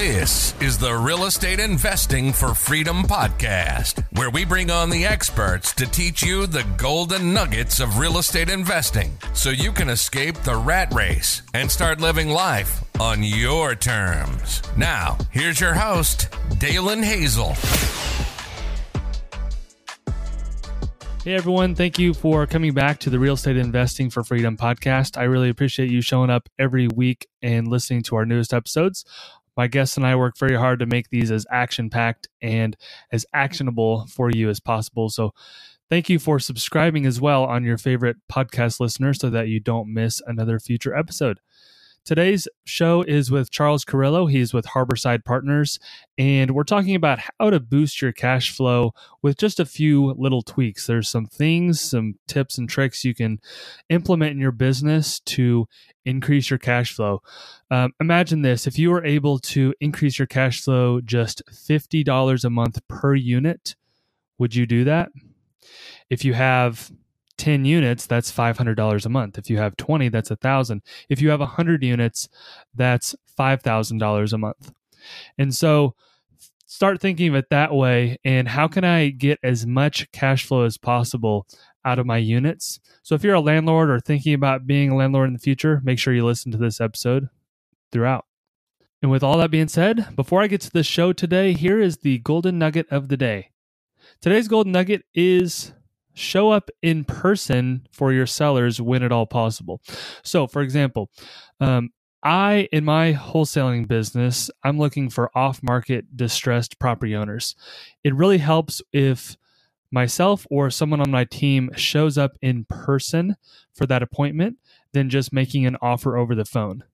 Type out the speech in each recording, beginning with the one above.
This is the Real Estate Investing for Freedom podcast, where we bring on the experts to teach you the golden nuggets of real estate investing so you can escape the rat race and start living life on your terms. Now, here's your host, Dalen Hazel. Hey everyone, thank you for coming back to the Real Estate Investing for Freedom podcast. I really appreciate you showing up every week and listening to our newest episodes. My guests and I work very hard to make these as action packed and as actionable for you as possible. So, thank you for subscribing as well on your favorite podcast listener so that you don't miss another future episode. Today's show is with Charles Carrillo. He's with Harborside Partners, and we're talking about how to boost your cash flow with just a few little tweaks. There's some things, some tips and tricks you can implement in your business to increase your cash flow. Um, imagine this if you were able to increase your cash flow just $50 a month per unit, would you do that? If you have 10 units, that's $500 a month. If you have 20, that's a 1000. If you have 100 units, that's $5,000 a month. And so start thinking of it that way and how can I get as much cash flow as possible out of my units? So if you're a landlord or thinking about being a landlord in the future, make sure you listen to this episode throughout. And with all that being said, before I get to the show today, here is the golden nugget of the day. Today's golden nugget is show up in person for your sellers when at all possible. So, for example, um, I, in my wholesaling business, I'm looking for off market distressed property owners. It really helps if myself or someone on my team shows up in person for that appointment than just making an offer over the phone.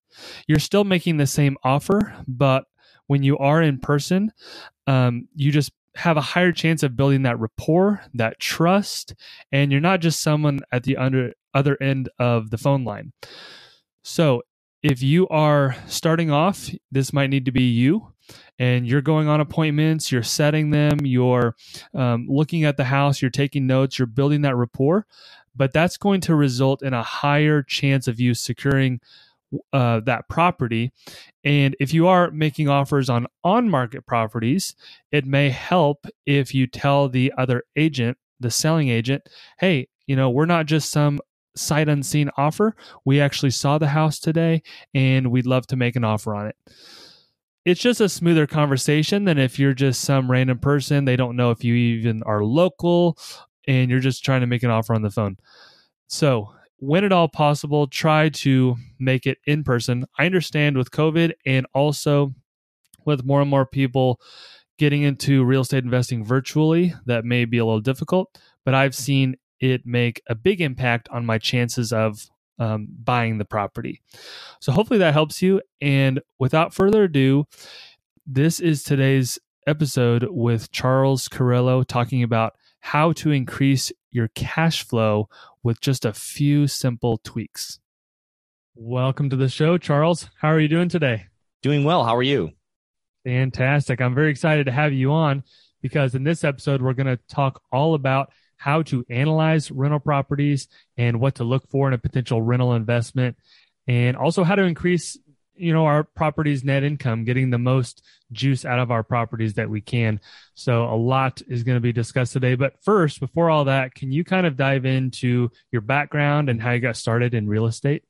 You're still making the same offer, but when you are in person, um, you just have a higher chance of building that rapport, that trust, and you're not just someone at the under, other end of the phone line. So, if you are starting off, this might need to be you, and you're going on appointments, you're setting them, you're um, looking at the house, you're taking notes, you're building that rapport, but that's going to result in a higher chance of you securing uh, that property. And if you are making offers on on market properties, it may help if you tell the other agent, the selling agent, hey, you know, we're not just some sight unseen offer. We actually saw the house today and we'd love to make an offer on it. It's just a smoother conversation than if you're just some random person. They don't know if you even are local and you're just trying to make an offer on the phone. So, when at all possible, try to make it in person. I understand with COVID and also with more and more people getting into real estate investing virtually, that may be a little difficult, but I've seen it make a big impact on my chances of um, buying the property. So hopefully that helps you. And without further ado, this is today's episode with Charles Carrillo talking about how to increase your cash flow with just a few simple tweaks. Welcome to the show, Charles. How are you doing today? Doing well. How are you? Fantastic. I'm very excited to have you on because in this episode, we're going to talk all about how to analyze rental properties and what to look for in a potential rental investment and also how to increase you know our properties net income getting the most juice out of our properties that we can. So a lot is going to be discussed today but first before all that can you kind of dive into your background and how you got started in real estate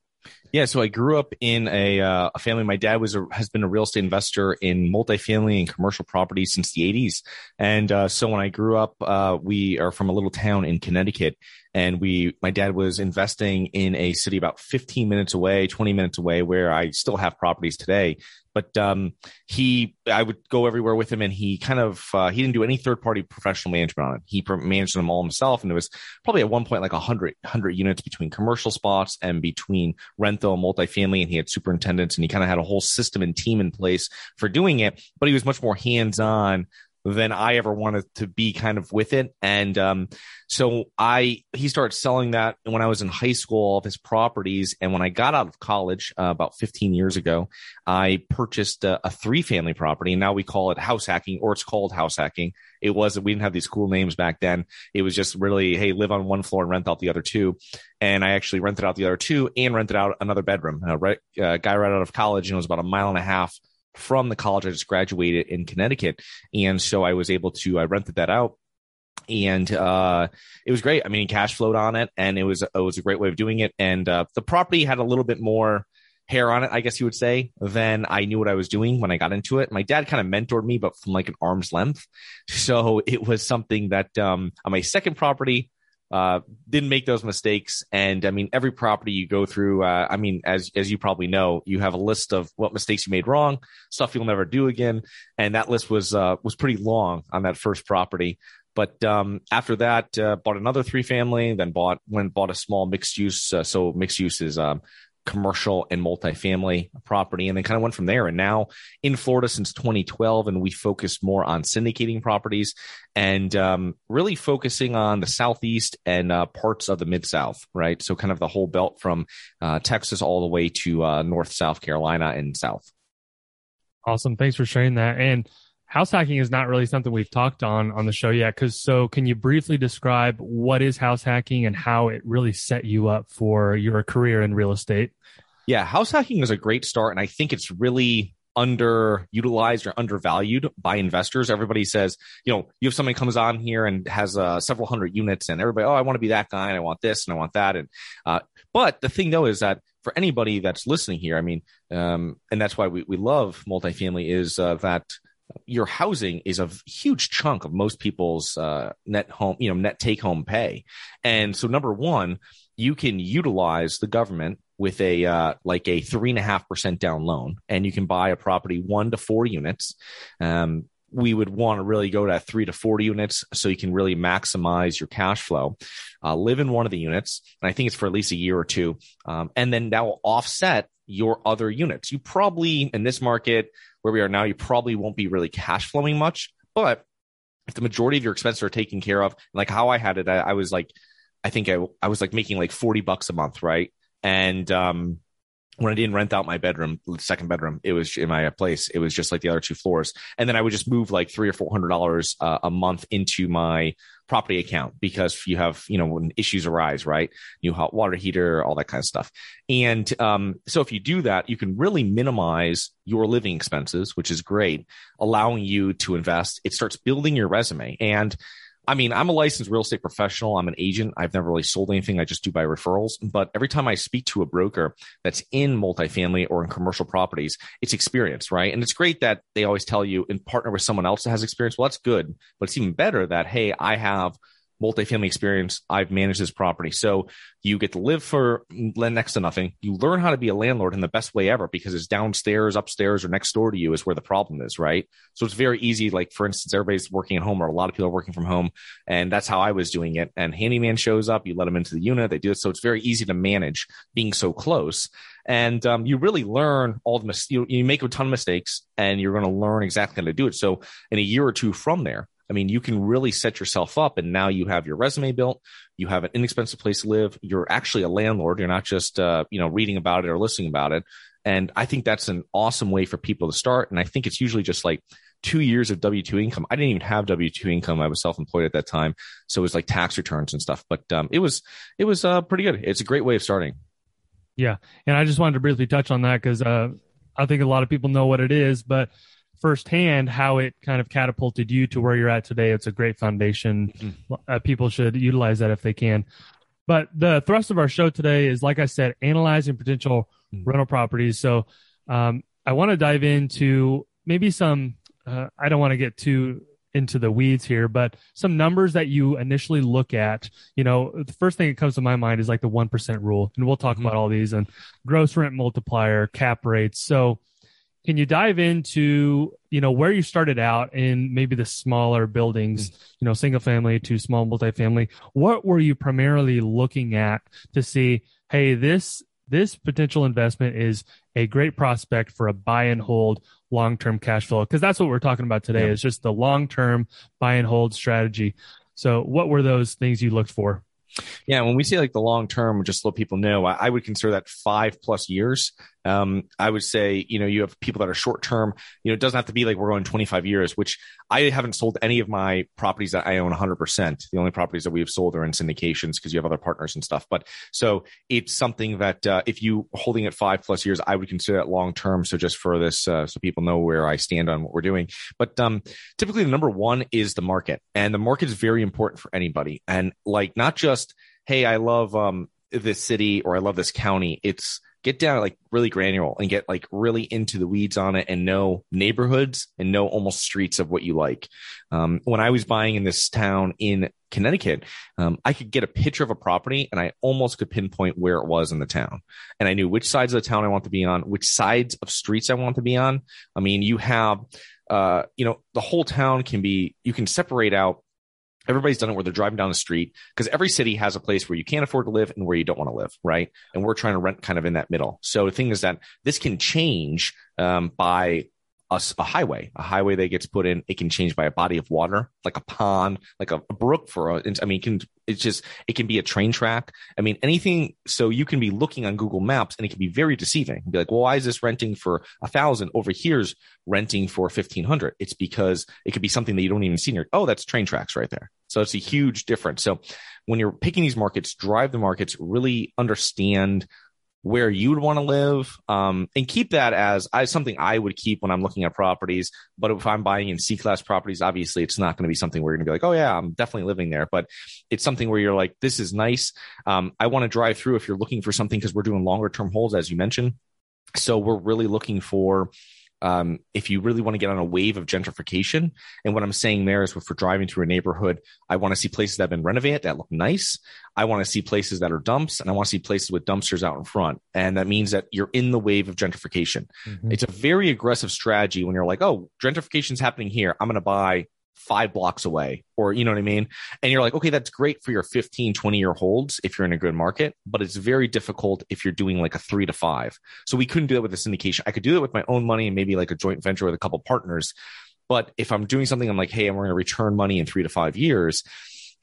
yeah, so I grew up in a, uh, a family. My dad was a, has been a real estate investor in multifamily and commercial property since the 80s. And uh, so when I grew up, uh, we are from a little town in Connecticut, and we my dad was investing in a city about 15 minutes away 20 minutes away where i still have properties today but um, he i would go everywhere with him and he kind of uh, he didn't do any third party professional management on it. He managed them all himself and it was probably at one point like 100 100 units between commercial spots and between rental and multifamily and he had superintendents and he kind of had a whole system and team in place for doing it but he was much more hands on than I ever wanted to be kind of with it. And um, so I he started selling that when I was in high school, all of his properties. And when I got out of college uh, about 15 years ago, I purchased a, a three family property. And now we call it house hacking, or it's called house hacking. It wasn't we didn't have these cool names back then. It was just really hey, live on one floor and rent out the other two. And I actually rented out the other two and rented out another bedroom. A right, uh, guy right out of college, you know, was about a mile and a half from the college I just graduated in Connecticut. And so I was able to, I rented that out and uh, it was great. I mean, cash flowed on it, and it was it was a great way of doing it. And uh, the property had a little bit more hair on it, I guess you would say, than I knew what I was doing when I got into it. My dad kind of mentored me, but from like an arm's length. So it was something that um, on my second property, uh, didn't make those mistakes. And I mean, every property you go through, uh, I mean, as, as you probably know, you have a list of what mistakes you made wrong, stuff you'll never do again. And that list was, uh, was pretty long on that first property. But um, after that, uh, bought another three family, then bought went bought a small mixed use. Uh, so mixed use is um, commercial and multifamily property, and then kind of went from there. And now in Florida since 2012, and we focus more on syndicating properties and um, really focusing on the southeast and uh, parts of the mid south, right? So kind of the whole belt from uh, Texas all the way to uh, North South Carolina and South. Awesome, thanks for sharing that. And house hacking is not really something we've talked on on the show yet because so can you briefly describe what is house hacking and how it really set you up for your career in real estate? Yeah house hacking is a great start and i think it's really underutilized or undervalued by investors. Everybody says you know you have somebody comes on here and has uh, several hundred units and everybody oh i want to be that guy and i want this and i want that and uh, but the thing though is that for anybody that's listening here i mean um, and that's why we, we love multifamily is uh, that your housing is a huge chunk of most people's uh, net home, you know, net take home pay. And so, number one, you can utilize the government with a uh, like a three and a half percent down loan, and you can buy a property one to four units. Um, we would want to really go to three to four units so you can really maximize your cash flow. Uh, live in one of the units, and I think it's for at least a year or two, um, and then that will offset your other units. You probably in this market where we are now, you probably won't be really cash flowing much. But if the majority of your expenses are taken care of, like how I had it, I, I was like, I think I, I was like making like 40 bucks a month, right? And um, when I didn't rent out my bedroom, second bedroom, it was in my place. It was just like the other two floors, and then I would just move like three or four hundred dollars uh, a month into my property account because you have you know when issues arise, right? New hot water heater, all that kind of stuff. And um, so if you do that, you can really minimize your living expenses, which is great, allowing you to invest. It starts building your resume and I mean, I'm a licensed real estate professional. I'm an agent. I've never really sold anything. I just do by referrals. But every time I speak to a broker that's in multifamily or in commercial properties, it's experience, right? And it's great that they always tell you and partner with someone else that has experience. Well, that's good. But it's even better that, hey, I have multifamily experience. I've managed this property. So you get to live for next to nothing. You learn how to be a landlord in the best way ever because it's downstairs, upstairs, or next door to you is where the problem is, right? So it's very easy. Like, for instance, everybody's working at home or a lot of people are working from home. And that's how I was doing it. And handyman shows up, you let them into the unit, they do it. So it's very easy to manage being so close. And um, you really learn all the mistakes. You, you make a ton of mistakes and you're going to learn exactly how to do it. So in a year or two from there, I mean, you can really set yourself up and now you have your resume built. You have an inexpensive place to live. You're actually a landlord. You're not just, uh, you know, reading about it or listening about it. And I think that's an awesome way for people to start. And I think it's usually just like two years of W 2 income. I didn't even have W 2 income. I was self employed at that time. So it was like tax returns and stuff. But um, it was, it was uh, pretty good. It's a great way of starting. Yeah. And I just wanted to briefly touch on that because uh, I think a lot of people know what it is, but firsthand how it kind of catapulted you to where you're at today. It's a great foundation. Mm-hmm. Uh, people should utilize that if they can. But the thrust of our show today is, like I said, analyzing potential mm-hmm. rental properties. So um, I want to dive into maybe some. Uh, I don't want to get too into the weeds here, but some numbers that you initially look at. You know, the first thing that comes to my mind is like the one percent rule, and we'll talk mm-hmm. about all these and gross rent multiplier, cap rates. So can you dive into you know where you started out in maybe the smaller buildings mm. you know single family to small multifamily what were you primarily looking at to see hey this this potential investment is a great prospect for a buy and hold long-term cash flow because that's what we're talking about today yeah. is just the long-term buy and hold strategy so what were those things you looked for yeah, when we say like the long term, just let people know, I, I, would consider that five plus years Um, I would say, you know, you have people that are short term. You know, it doesn't have to be like we're going 25 years, which I haven't sold any of my properties that I own 100%. The only properties that we have sold are in syndications because you have other partners and stuff. But so it's something that uh, if you holding it five plus years, I would consider it long term. So just for this, uh, so people know where I stand on what we're doing. But um, typically, the number one is the market, and the market is very important for anybody. And like not just hey, I love um, this city or I love this county. It's get down like really granular and get like really into the weeds on it and know neighborhoods and know almost streets of what you like. Um, when I was buying in this town in Connecticut, um, I could get a picture of a property and I almost could pinpoint where it was in the town. And I knew which sides of the town I want to be on, which sides of streets I want to be on. I mean, you have, uh, you know, the whole town can be, you can separate out everybody's done it where they're driving down the street because every city has a place where you can't afford to live and where you don't want to live, right? And we're trying to rent kind of in that middle. So the thing is that this can change um, by a, a, highway, a highway that gets put in, it can change by a body of water, like a pond, like a, a brook for a, I mean, it can, it's just, it can be a train track. I mean, anything. So you can be looking on Google Maps and it can be very deceiving. Be like, well, why is this renting for a thousand over here's renting for 1500? It's because it could be something that you don't even see your, oh, that's train tracks right there. So it's a huge difference. So when you're picking these markets, drive the markets, really understand where you would want to live um, and keep that as something I would keep when I'm looking at properties. But if I'm buying in C class properties, obviously it's not going to be something where you're going to be like, oh, yeah, I'm definitely living there. But it's something where you're like, this is nice. Um, I want to drive through if you're looking for something because we're doing longer term holds, as you mentioned. So we're really looking for um, if you really want to get on a wave of gentrification. And what I'm saying there is, if we're driving through a neighborhood, I want to see places that have been renovated that look nice. I want to see places that are dumps, and I want to see places with dumpsters out in front. And that means that you're in the wave of gentrification. Mm-hmm. It's a very aggressive strategy when you're like, oh, gentrification is happening here. I'm going to buy five blocks away or you know what i mean? And you're like okay that's great for your 15 20 year holds if you're in a good market but it's very difficult if you're doing like a three to five. So we couldn't do that with the syndication. I could do that with my own money and maybe like a joint venture with a couple partners but if i'm doing something i'm like hey i'm going to return money in three to five years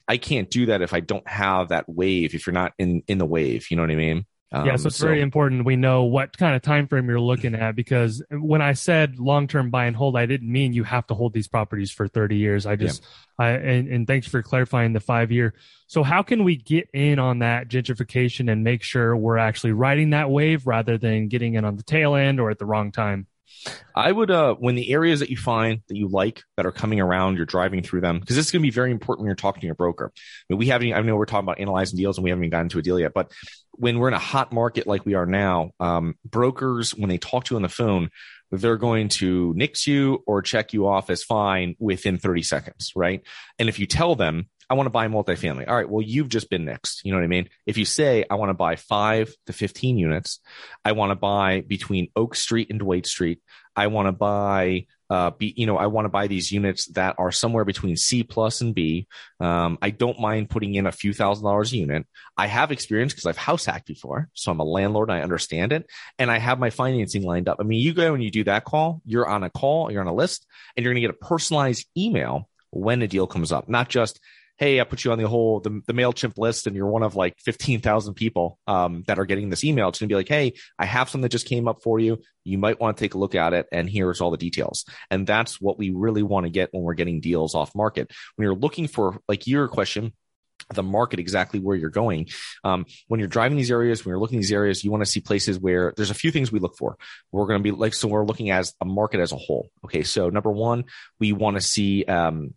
i can't do that if i don't have that wave if you're not in in the wave you know what i mean um, yeah, so it's so, very important we know what kind of time frame you're looking at because when I said long term buy and hold, I didn't mean you have to hold these properties for 30 years. I just yeah. I and, and thanks for clarifying the five year. So how can we get in on that gentrification and make sure we're actually riding that wave rather than getting in on the tail end or at the wrong time? I would, uh, when the areas that you find that you like that are coming around, you're driving through them, because this is going to be very important when you're talking to your broker. I mean, we haven't, I know we're talking about analyzing deals and we haven't even gotten to a deal yet, but when we're in a hot market like we are now, um, brokers, when they talk to you on the phone, they're going to nix you or check you off as fine within 30 seconds, right? And if you tell them, I want to buy multifamily. All right. Well, you've just been next. You know what I mean? If you say, I want to buy five to 15 units, I want to buy between Oak Street and Dwight Street. I want to buy, uh, be, you know, I want to buy these units that are somewhere between C plus and B. Um, I don't mind putting in a few thousand dollars a unit. I have experience because I've house hacked before. So I'm a landlord and I understand it. And I have my financing lined up. I mean, you go and you do that call, you're on a call, you're on a list, and you're going to get a personalized email when a deal comes up, not just, hey, I put you on the whole the, the Mailchimp list, and you're one of like fifteen thousand people um, that are getting this email. It's to be like, hey, I have something that just came up for you. You might want to take a look at it, and here's all the details. And that's what we really want to get when we're getting deals off market. When you're looking for like your question the market exactly where you're going. Um, when you're driving these areas, when you're looking these areas, you want to see places where there's a few things we look for. We're going to be like, so we're looking as a market as a whole. Okay. So number one, we want to see, um,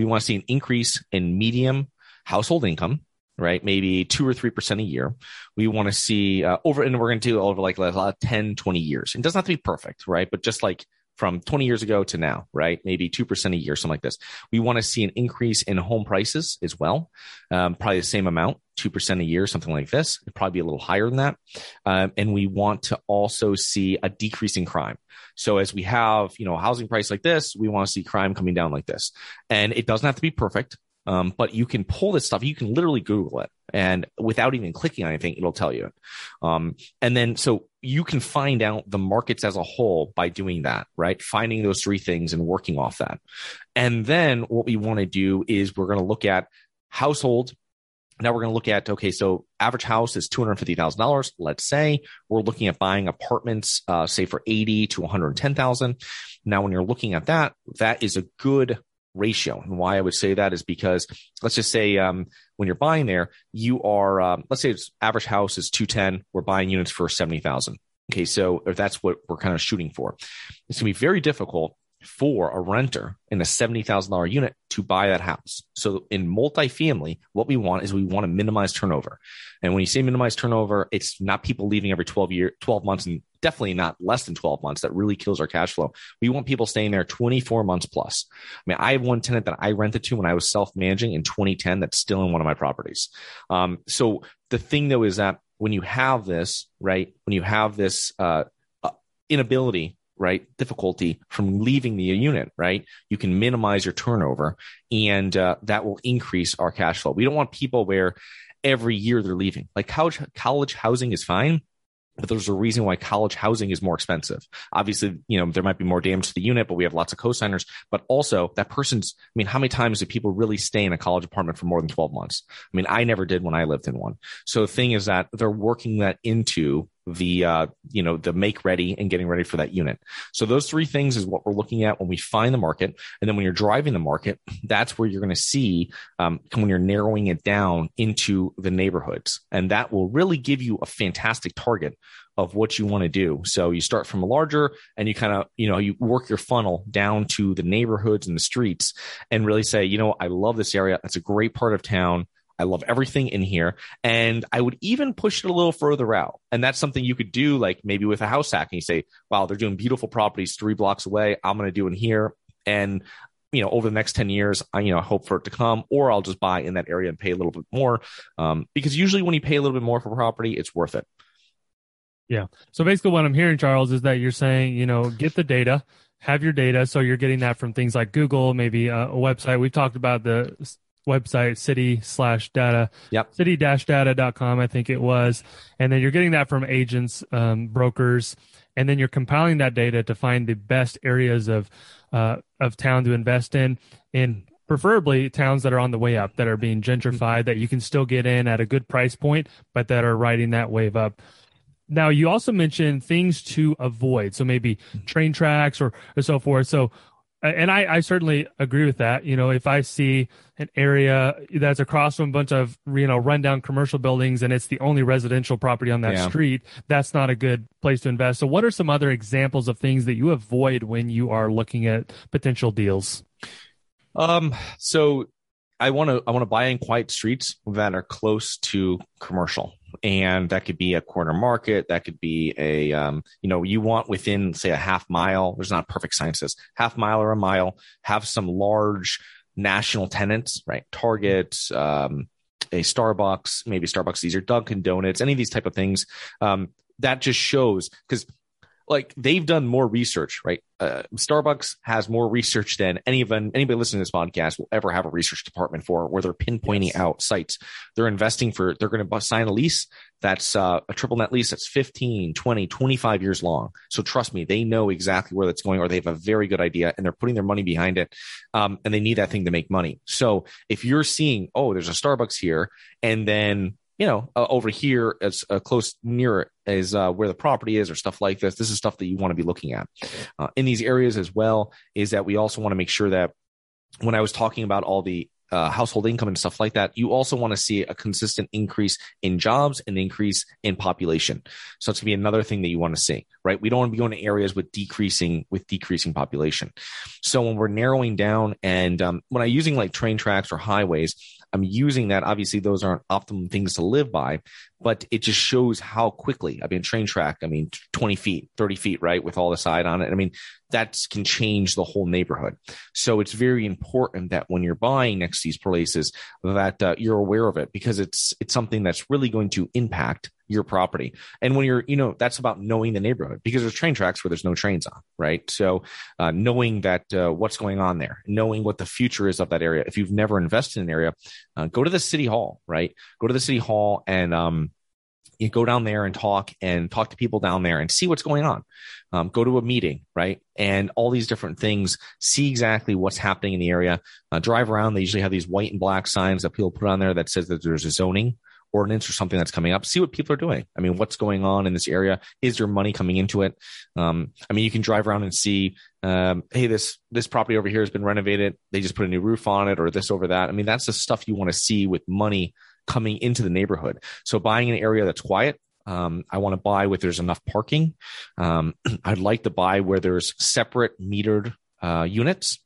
we want to see an increase in medium household income right? Maybe two or 3% a year. We want to see uh, over, and we're going to do over like, like 10, 20 years. It doesn't have to be perfect, right? But just like from 20 years ago to now, right? Maybe 2% a year, something like this. We want to see an increase in home prices as well. Um, probably the same amount, 2% a year, something like this. It'd probably be a little higher than that. Um, and we want to also see a decrease in crime. So as we have, you know, a housing price like this, we want to see crime coming down like this. And it doesn't have to be perfect. Um, but you can pull this stuff. You can literally Google it, and without even clicking on anything, it'll tell you. Um, and then so you can find out the markets as a whole by doing that, right? Finding those three things and working off that. And then what we want to do is we're going to look at household now we're going to look at okay so average house is $250000 let's say. We're looking at buying apartments uh, say for 80 to 110000 now when you're looking at that that is a good ratio. And why i would say that is because let's just say um, when you're buying there you are um, let's say it's average house is 210 we're buying units for 70000 okay so if that's what we're kind of shooting for. It's going to be very difficult for a renter in a $70,000 unit to buy that house. So in multifamily, what we want is we want to minimize turnover. And when you say minimize turnover, it's not people leaving every 12 year, 12 months and definitely not less than 12 months. That really kills our cash flow. We want people staying there 24 months plus. I mean, I have one tenant that I rented to when I was self managing in 2010 that's still in one of my properties. Um, so the thing though is that when you have this, right, when you have this, uh, uh inability right difficulty from leaving the unit right you can minimize your turnover and uh, that will increase our cash flow we don't want people where every year they're leaving like college college housing is fine but there's a reason why college housing is more expensive. Obviously, you know, there might be more damage to the unit, but we have lots of cosigners. But also, that person's, I mean, how many times do people really stay in a college apartment for more than 12 months? I mean, I never did when I lived in one. So the thing is that they're working that into the uh, you know the make ready and getting ready for that unit. So those three things is what we're looking at when we find the market. And then when you're driving the market that's where you're going to see um, when you're narrowing it down into the neighborhoods. And that will really give you a fantastic target of what you want to do. So you start from a larger and you kind of you know you work your funnel down to the neighborhoods and the streets and really say you know i love this area. That's a great part of town I love everything in here. And I would even push it a little further out. And that's something you could do, like maybe with a house hack. And you say, wow, they're doing beautiful properties three blocks away. I'm going to do in here. And you know, over the next 10 years, I, you know, hope for it to come, or I'll just buy in that area and pay a little bit more. Um, because usually when you pay a little bit more for property, it's worth it. Yeah. So basically what I'm hearing, Charles, is that you're saying, you know, get the data, have your data. So you're getting that from things like Google, maybe a, a website. We've talked about the website city slash data. Yep. City dash data.com i think it was. And then you're getting that from agents um, brokers. And then you're compiling that data to find the best areas of uh, of town to invest in in preferably towns that are on the way up that are being gentrified that you can still get in at a good price point but that are riding that wave up. Now you also mentioned things to avoid. So maybe train tracks or, or so forth. So and I, I, certainly agree with that. You know, if I see an area that's across from a bunch of you know rundown commercial buildings and it's the only residential property on that yeah. street, that's not a good place to invest. So, what are some other examples of things that you avoid when you are looking at potential deals? Um, so I want to I want to buy in quiet streets that are close to commercial. And that could be a corner market that could be a um, you know you want within say a half mile there's not perfect sciences half mile or a mile have some large national tenants right? Target um, a starbucks maybe starbucks these are dunkin donuts any of these type of things. Um, that just shows because like they've done more research, right? Uh, Starbucks has more research than any of anybody listening to this podcast will ever have a research department for, where they're pinpointing yes. out sites. They're investing for, they're going to sign a lease that's uh, a triple net lease that's 15, 20, 25 years long. So trust me, they know exactly where that's going, or they have a very good idea and they're putting their money behind it. Um, and they need that thing to make money. So if you're seeing, oh, there's a Starbucks here, and then you know, uh, over here as uh, close near is uh, where the property is or stuff like this. This is stuff that you want to be looking at uh, in these areas as well. Is that we also want to make sure that when I was talking about all the uh, household income and stuff like that, you also want to see a consistent increase in jobs and increase in population. So it's gonna be another thing that you want to see, right? We don't want to be going to areas with decreasing with decreasing population. So when we're narrowing down and um, when I'm using like train tracks or highways, I'm using that. Obviously, those aren't optimum things to live by, but it just shows how quickly. I mean, train track. I mean, 20 feet, 30 feet, right, with all the side on it. I mean, that can change the whole neighborhood. So it's very important that when you're buying next to these places, that uh, you're aware of it because it's it's something that's really going to impact your property. And when you're, you know, that's about knowing the neighborhood because there's train tracks where there's no trains on, right? So uh, knowing that uh, what's going on there, knowing what the future is of that area. If you've never invested in an area, uh, go to the city hall, right? Go to the city hall and um, you go down there and talk and talk to people down there and see what's going on. Um, go to a meeting, right? And all these different things, see exactly what's happening in the area. Uh, drive around. They usually have these white and black signs that people put on there that says that there's a zoning ordinance or something that's coming up. See what people are doing. I mean, what's going on in this area? Is there money coming into it? Um, I mean, you can drive around and see, um, hey, this this property over here has been renovated. They just put a new roof on it, or this over that. I mean, that's the stuff you want to see with money coming into the neighborhood. So buying an area that's quiet. Um, I want to buy where there's enough parking. Um, I'd like to buy where there's separate metered uh, units.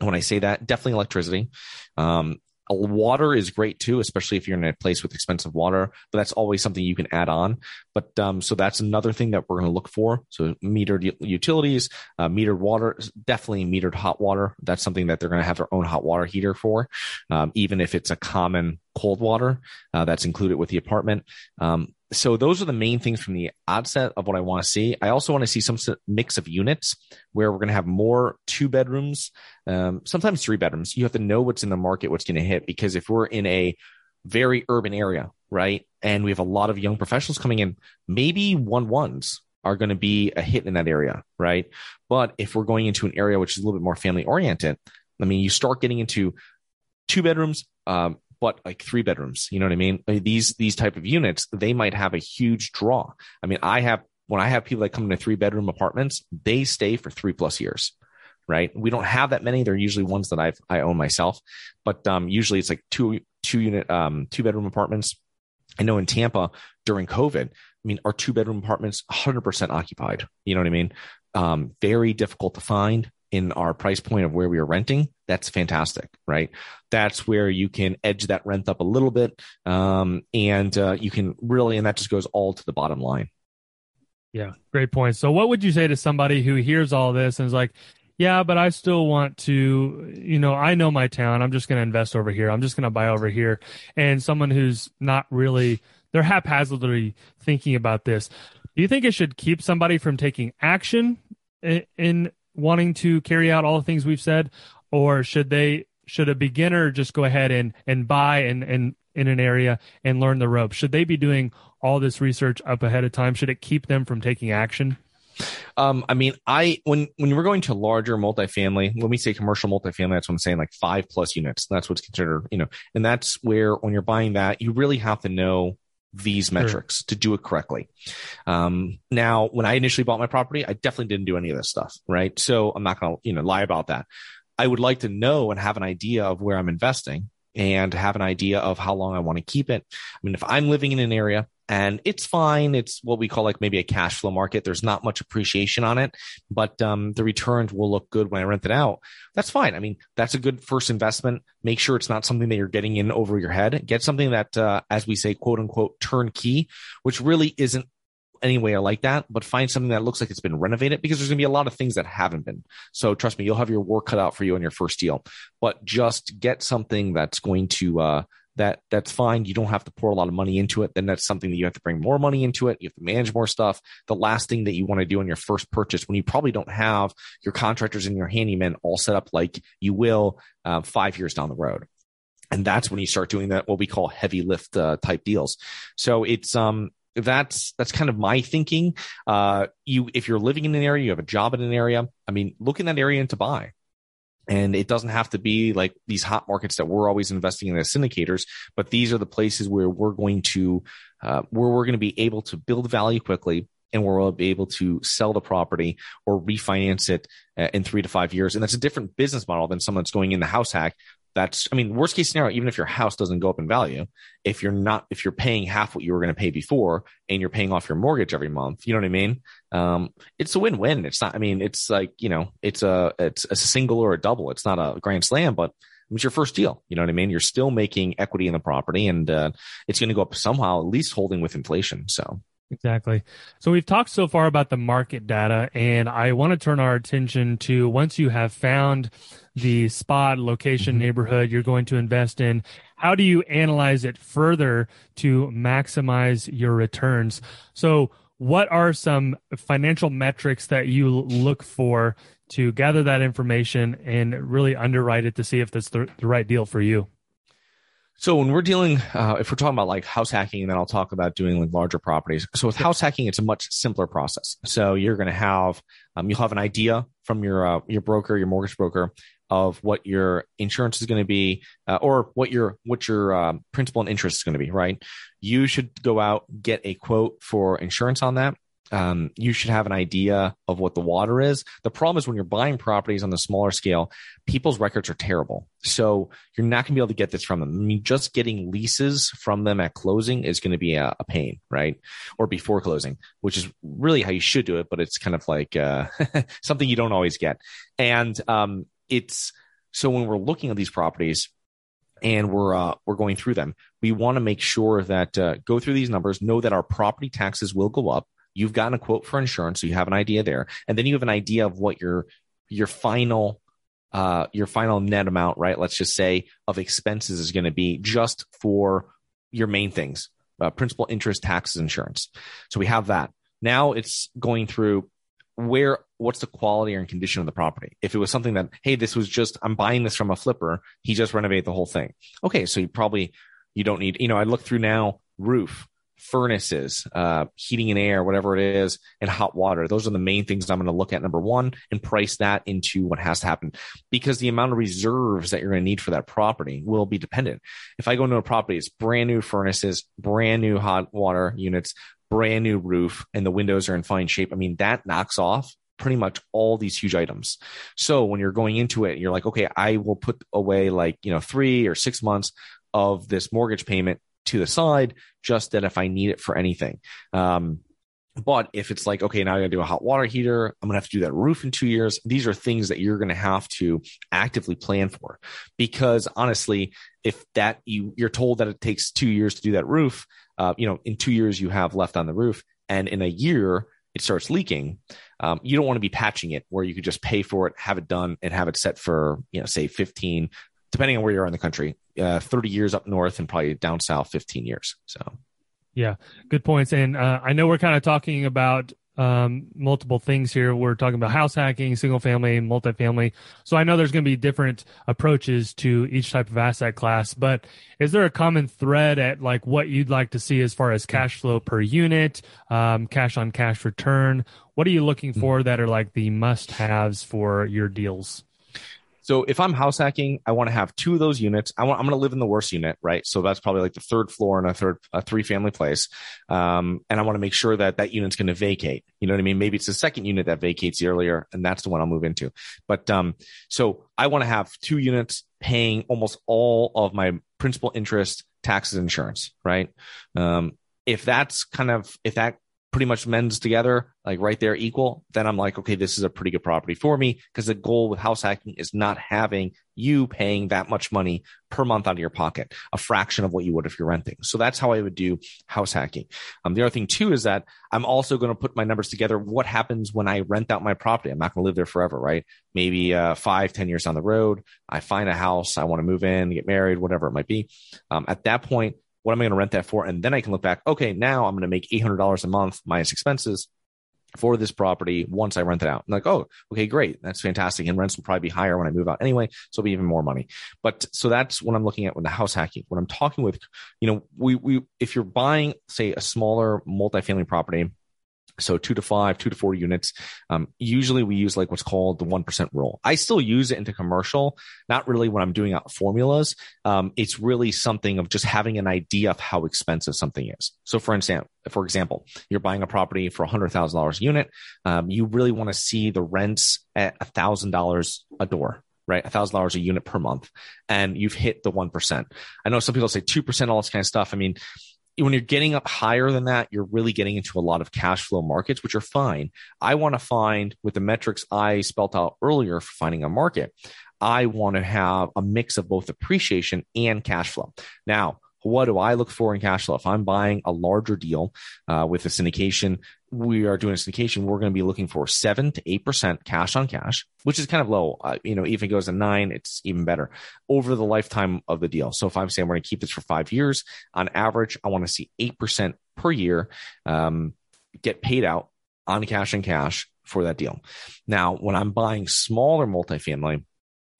When I say that, definitely electricity. Um, water is great too, especially if you're in a place with expensive water, but that's always something you can add on. But um, so that's another thing that we're going to look for. So metered utilities, uh, metered water, definitely metered hot water. That's something that they're going to have their own hot water heater for, um, even if it's a common cold water uh, that's included with the apartment. Um, so those are the main things from the outset of what I want to see. I also want to see some mix of units where we're going to have more two bedrooms, um, sometimes three bedrooms. You have to know what's in the market, what's going to hit, because if we're in a very urban area, right, and we have a lot of young professionals coming in, maybe one ones are going to be a hit in that area, right? But if we're going into an area which is a little bit more family oriented, I mean, you start getting into two bedrooms, um, but like three bedrooms. You know what I mean? These these type of units, they might have a huge draw. I mean, I have when I have people that come into three bedroom apartments, they stay for three plus years. Right. We don't have that many. They're usually ones that I've I own myself, but um, usually it's like two two unit um, two bedroom apartments. I know in Tampa during COVID, I mean, our two bedroom apartments 100% occupied. You know what I mean? Um, very difficult to find in our price point of where we are renting, that's fantastic, right? That's where you can edge that rent up a little bit. Um, and uh, you can really, and that just goes all to the bottom line. Yeah, great point. So, what would you say to somebody who hears all this and is like, yeah, but I still want to, you know, I know my town. I'm just going to invest over here. I'm just going to buy over here. And someone who's not really, they're haphazardly thinking about this. Do you think it should keep somebody from taking action in, in wanting to carry out all the things we've said, or should they should a beginner just go ahead and and buy and and in an area and learn the ropes? Should they be doing all this research up ahead of time? Should it keep them from taking action? Um, I mean, I when when we're going to larger multifamily, when we say commercial multifamily, that's what I'm saying, like five plus units. That's what's considered, you know, and that's where when you're buying that, you really have to know these metrics sure. to do it correctly. Um, now, when I initially bought my property, I definitely didn't do any of this stuff, right? So I'm not going to, you know, lie about that. I would like to know and have an idea of where I'm investing and have an idea of how long I want to keep it. I mean, if I'm living in an area and it's fine. It's what we call like maybe a cash flow market. There's not much appreciation on it, but um, the returns will look good when I rent it out. That's fine. I mean, that's a good first investment. Make sure it's not something that you're getting in over your head. Get something that, uh, as we say, quote unquote, turnkey, which really isn't anyway like that, but find something that looks like it's been renovated because there's going to be a lot of things that haven't been. So trust me, you'll have your work cut out for you on your first deal, but just get something that's going to, uh, that that's fine. You don't have to pour a lot of money into it. Then that's something that you have to bring more money into it. You have to manage more stuff. The last thing that you want to do on your first purchase, when you probably don't have your contractors and your handyman all set up like you will uh, five years down the road. And that's when you start doing that, what we call heavy lift uh, type deals. So it's, um, that's that's kind of my thinking. Uh, you if you're living in an area, you have a job in an area. I mean, look in that area and to buy. And it doesn't have to be like these hot markets that we're always investing in as syndicators, but these are the places where we're going to, uh, where we're going to be able to build value quickly and where we'll be able to sell the property or refinance it uh, in three to five years. And that's a different business model than someone that's going in the house hack that's i mean worst case scenario even if your house doesn't go up in value if you're not if you're paying half what you were going to pay before and you're paying off your mortgage every month you know what i mean? Um, it's a win-win. It's not i mean it's like you know it's a it's a single or a double. It's not a grand slam but it's your first deal. You know what i mean? You're still making equity in the property and uh, it's going to go up somehow at least holding with inflation so Exactly. So we've talked so far about the market data, and I want to turn our attention to once you have found the spot, location, mm-hmm. neighborhood you're going to invest in, how do you analyze it further to maximize your returns? So, what are some financial metrics that you look for to gather that information and really underwrite it to see if that's the, the right deal for you? So when we're dealing, uh, if we're talking about like house hacking, and then I'll talk about doing like larger properties. So with house hacking, it's a much simpler process. So you're going to have, um, you'll have an idea from your uh, your broker, your mortgage broker, of what your insurance is going to be, uh, or what your what your uh, principal and interest is going to be. Right? You should go out get a quote for insurance on that um, you should have an idea of what the water is. The problem is when you're buying properties on the smaller scale, people's records are terrible. So you're not going to be able to get this from them. I mean, just getting leases from them at closing is going to be a, a pain, right? Or before closing, which is really how you should do it, but it's kind of like uh, something you don't always get. And um, it's so when we're looking at these properties, and we're uh, we're going through them. We want to make sure that uh, go through these numbers, know that our property taxes will go up You've gotten a quote for insurance, so you have an idea there, and then you have an idea of what your your final uh, your final net amount, right? Let's just say of expenses is going to be just for your main things: uh, principal, interest, taxes, insurance. So we have that. Now it's going through where what's the quality and condition of the property if it was something that hey this was just i'm buying this from a flipper he just renovated the whole thing okay so you probably you don't need you know i look through now roof furnaces, uh, heating and air, whatever it is, and hot water. Those are the main things I'm going to look at. Number one, and price that into what has to happen because the amount of reserves that you're going to need for that property will be dependent. If I go into a property, it's brand new furnaces, brand new hot water units, brand new roof, and the windows are in fine shape. I mean, that knocks off pretty much all these huge items. So when you're going into it, you're like, okay, I will put away like, you know, three or six months of this mortgage payment to the side just that if I need it for anything. Um, but if it's like, okay, now I gotta do a hot water heater, I'm gonna have to do that roof in two years. These are things that you're gonna have to actively plan for. Because honestly, if that you you're told that it takes two years to do that roof, uh, you know, in two years you have left on the roof, and in a year it starts leaking, um, you don't want to be patching it where you could just pay for it, have it done, and have it set for, you know, say 15, depending on where you are in the country, uh, 30 years up north and probably down south 15 years. So, yeah, good points. And uh, I know we're kind of talking about um, multiple things here. We're talking about house hacking, single family, multifamily. So I know there's going to be different approaches to each type of asset class, but is there a common thread at like what you'd like to see as far as cash flow per unit, um, cash on cash return? What are you looking for that are like the must haves for your deals? So if I'm house hacking, I want to have two of those units. I want I'm going to live in the worst unit, right? So that's probably like the third floor in a third a three family place, um, and I want to make sure that that unit's going to vacate. You know what I mean? Maybe it's the second unit that vacates earlier, and that's the one I'll move into. But um, so I want to have two units paying almost all of my principal, interest, taxes, insurance, right? Um, if that's kind of if that pretty much mends together, like right there equal, then I'm like, okay, this is a pretty good property for me because the goal with house hacking is not having you paying that much money per month out of your pocket, a fraction of what you would if you're renting. So that's how I would do house hacking. Um, the other thing too is that I'm also going to put my numbers together. What happens when I rent out my property? I'm not going to live there forever, right? Maybe uh, five, ten years down the road, I find a house, I want to move in, get married, whatever it might be. Um, at that point, what am I going to rent that for? And then I can look back, okay, now I'm going to make $800 a month minus expenses for this property once I rent it out. I'm like, oh, okay, great. That's fantastic. And rents will probably be higher when I move out anyway. So it'll be even more money. But so that's what I'm looking at with the house hacking. When I'm talking with, you know, we, we, if you're buying, say, a smaller multifamily property, so two to five, two to four units. Um, usually we use like what's called the 1% rule. I still use it into commercial, not really when I'm doing out formulas. Um, it's really something of just having an idea of how expensive something is. So for instance, for example, you're buying a property for a $100,000 a unit. Um, you really want to see the rents at a $1,000 a door, right? A thousand dollars a unit per month, and you've hit the one percent. I know some people say two percent, all this kind of stuff. I mean, when you're getting up higher than that, you're really getting into a lot of cash flow markets, which are fine. I want to find with the metrics I spelt out earlier for finding a market, I want to have a mix of both appreciation and cash flow. Now, what do I look for in cash flow? If I'm buying a larger deal uh, with a syndication, we are doing a syndication, we're going to be looking for seven to eight percent cash on cash, which is kind of low. Uh, you know, if it goes to nine, it's even better over the lifetime of the deal. So if I'm saying we're going to keep this for five years, on average, I want to see eight percent per year um, get paid out on cash and cash for that deal. Now, when I'm buying smaller multifamily,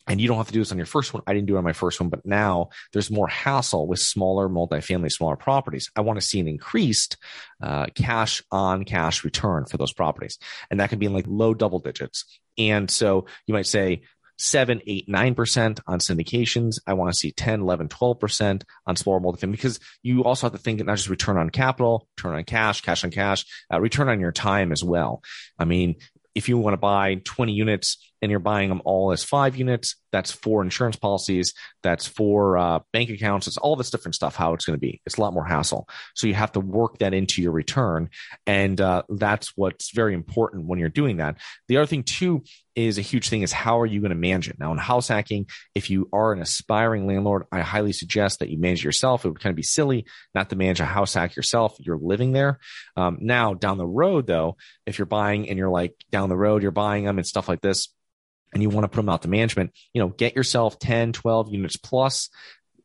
and you don't have to do this on your first one. I didn't do it on my first one, but now there's more hassle with smaller multifamily, smaller properties. I want to see an increased uh, cash on cash return for those properties. And that can be in like low double digits. And so you might say, 7, 8, 9% on syndications. I want to see 10, 11, 12% on smaller multifamily because you also have to think not just return on capital, return on cash, cash on cash, uh, return on your time as well. I mean, if you want to buy 20 units and you're buying them all as five units, that's four insurance policies, that's four uh, bank accounts, it's all this different stuff, how it's going to be. It's a lot more hassle. So you have to work that into your return. And uh, that's what's very important when you're doing that. The other thing, too, is a huge thing is how are you going to manage it? Now, in house hacking, if you are an aspiring landlord, I highly suggest that you manage yourself. It would kind of be silly not to manage a house hack yourself. You're living there. Um, now, down the road, though, if you're buying and you're like down the road, you're buying them and stuff like this, and you want to put them out to management, you know, get yourself 10, 12 units plus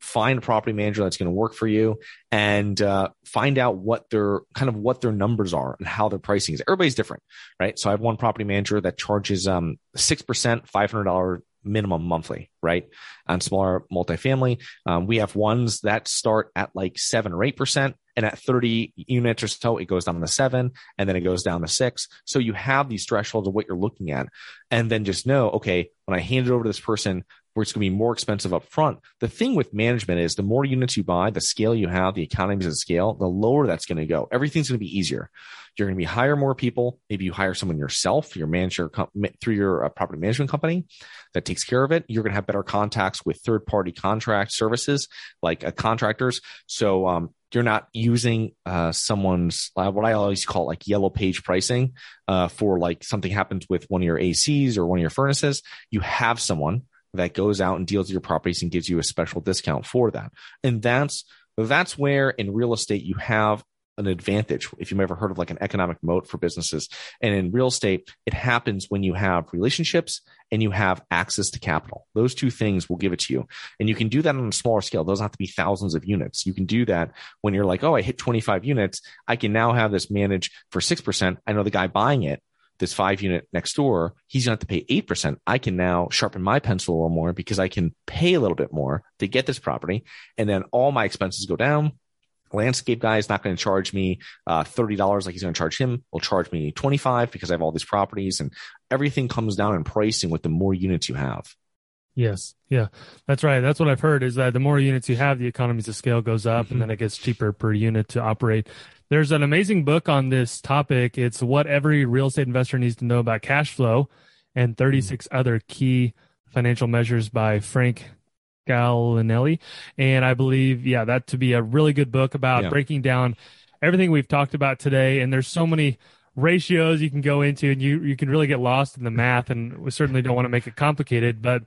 find a property manager that's going to work for you and uh, find out what their kind of what their numbers are and how their pricing is. Everybody's different, right? So I have one property manager that charges um, 6%, $500 minimum monthly, right? On smaller multifamily. Um, we have ones that start at like seven or 8%. And at 30 units or so, it goes down to seven and then it goes down to six. So you have these thresholds of what you're looking at. And then just know, okay, when I hand it over to this person, where it's going to be more expensive up front. The thing with management is the more units you buy, the scale you have, the economies of scale, the lower that's going to go. Everything's going to be easier. You're going to be hire more people. Maybe you hire someone yourself, your manager through your uh, property management company that takes care of it. You're going to have better contacts with third party contract services like uh, contractors. So, um, you're not using uh, someone's uh, what I always call like yellow page pricing uh, for like something happens with one of your ACs or one of your furnaces. You have someone that goes out and deals with your properties and gives you a special discount for that. And that's that's where in real estate you have an advantage. If you've ever heard of like an economic moat for businesses and in real estate it happens when you have relationships and you have access to capital. Those two things will give it to you. And you can do that on a smaller scale. Those have to be thousands of units. You can do that when you're like oh i hit 25 units. I can now have this managed for 6% i know the guy buying it this five unit next door, he's going to have to pay 8%. I can now sharpen my pencil a little more because I can pay a little bit more to get this property. And then all my expenses go down. Landscape guy is not going to charge me uh, $30 like he's going to charge him. Will charge me 25 because I have all these properties and everything comes down in pricing with the more units you have. Yes. Yeah. That's right. That's what I've heard is that the more units you have, the economies of scale goes up mm-hmm. and then it gets cheaper per unit to operate. There's an amazing book on this topic. It's what every real estate investor needs to know about cash flow and 36 mm-hmm. other key financial measures by Frank Gallinelli. And I believe, yeah, that to be a really good book about yeah. breaking down everything we've talked about today. And there's so many ratios you can go into and you, you can really get lost in the math. And we certainly don't want to make it complicated, but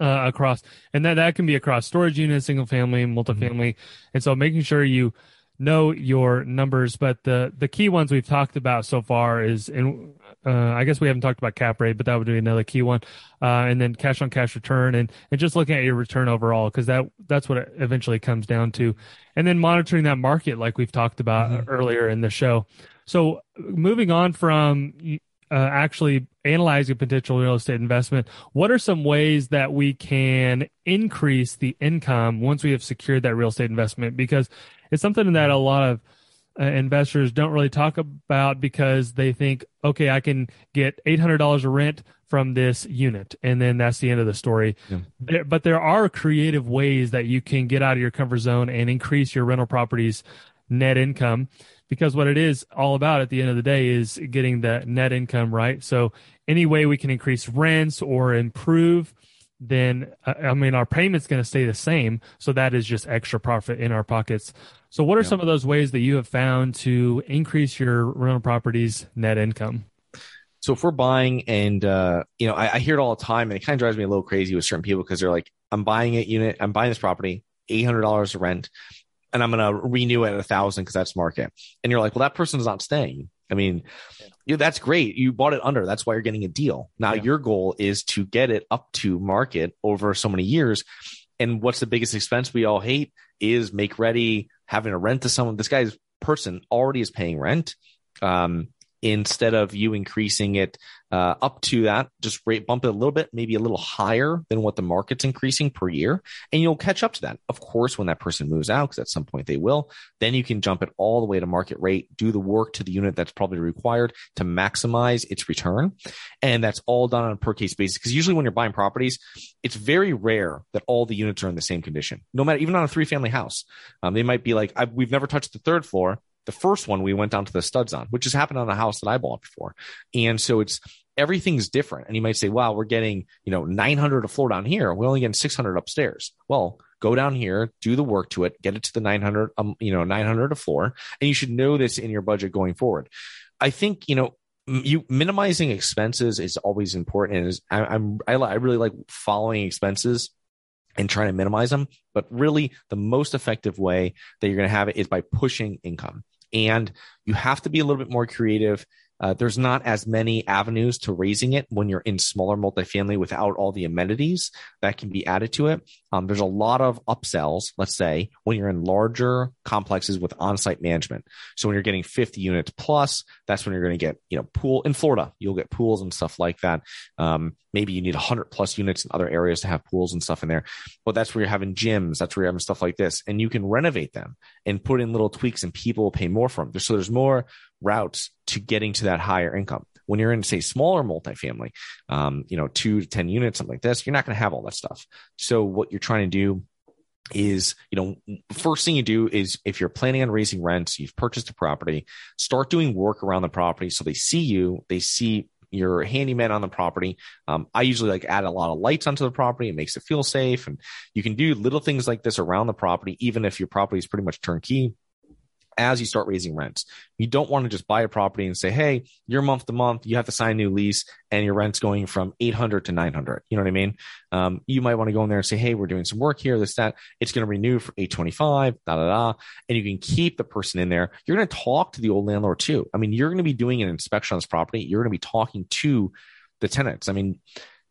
uh, across, and that, that can be across storage units, single family, multifamily. Mm-hmm. And so making sure you, know your numbers, but the the key ones we've talked about so far is, and uh, I guess we haven't talked about cap rate, but that would be another key one, uh, and then cash on cash return, and and just looking at your return overall, because that that's what it eventually comes down to, and then monitoring that market like we've talked about mm-hmm. earlier in the show. So moving on from uh, actually analyzing potential real estate investment, what are some ways that we can increase the income once we have secured that real estate investment? Because it's something that a lot of uh, investors don't really talk about because they think, okay, I can get $800 of rent from this unit. And then that's the end of the story. Yeah. There, but there are creative ways that you can get out of your comfort zone and increase your rental properties net income because what it is all about at the end of the day is getting the net income right. So any way we can increase rents or improve then uh, I mean our payment's going to stay the same. So that is just extra profit in our pockets. So what are yeah. some of those ways that you have found to increase your rental properties net income? So if we're buying and uh, you know, I, I, hear it all the time, and it kind of drives me a little crazy with certain people because they're like, "I'm buying a unit, I'm buying this property, eight hundred dollars to rent, and I'm going to renew it at a thousand because that's market." And you're like, "Well, that person's not staying." I mean, that's great. You bought it under. That's why you're getting a deal. Now yeah. your goal is to get it up to market over so many years. And what's the biggest expense we all hate is make ready, having to rent to someone. This guy's person already is paying rent. Um, instead of you increasing it uh, up to that, just rate bump it a little bit, maybe a little higher than what the market's increasing per year, and you'll catch up to that. Of course, when that person moves out, because at some point they will, then you can jump it all the way to market rate, do the work to the unit that's probably required to maximize its return, and that's all done on a per case basis. Because usually when you're buying properties, it's very rare that all the units are in the same condition. No matter even on a three family house, um, they might be like, we've never touched the third floor the first one we went down to the studs on, which has happened on a house that I bought before. And so it's everything's different. And you might say, wow, we're getting, you know, 900 a floor down here. We're only getting 600 upstairs. Well, go down here, do the work to it, get it to the 900, um, you know, 900 a floor. And you should know this in your budget going forward. I think, you know, you minimizing expenses is always important. And is, I, I'm, I, I really like following expenses and trying to minimize them. But really, the most effective way that you're going to have it is by pushing income. And you have to be a little bit more creative uh, there's not as many avenues to raising it when you're in smaller multifamily without all the amenities that can be added to it. Um, there's a lot of upsells, let's say, when you're in larger complexes with on-site management. So when you're getting 50 units plus, that's when you're going to get, you know, pool in Florida, you'll get pools and stuff like that. Um, maybe you need 100 plus units in other areas to have pools and stuff in there. But that's where you're having gyms, that's where you're having stuff like this, and you can renovate them and put in little tweaks, and people will pay more for them. So there's more routes to getting to that higher income. When you're in, say, smaller multifamily, um, you know, two to 10 units, something like this, you're not going to have all that stuff. So what you're trying to do is you know first thing you do is if you're planning on raising rents you've purchased a property start doing work around the property so they see you they see your handyman on the property. Um, I usually like add a lot of lights onto the property. It makes it feel safe. And you can do little things like this around the property, even if your property is pretty much turnkey as you start raising rents. You don't want to just buy a property and say, Hey, you're month to month. You have to sign a new lease and your rent's going from 800 to 900. You know what I mean? Um, you might want to go in there and say, Hey, we're doing some work here, this, that. It's going to renew for 825, da, da, da. And you can keep the person in there. You're going to talk to the old landlord too. I mean, you're going to be doing an inspection on this property. You're going to be talking to the tenants. I mean,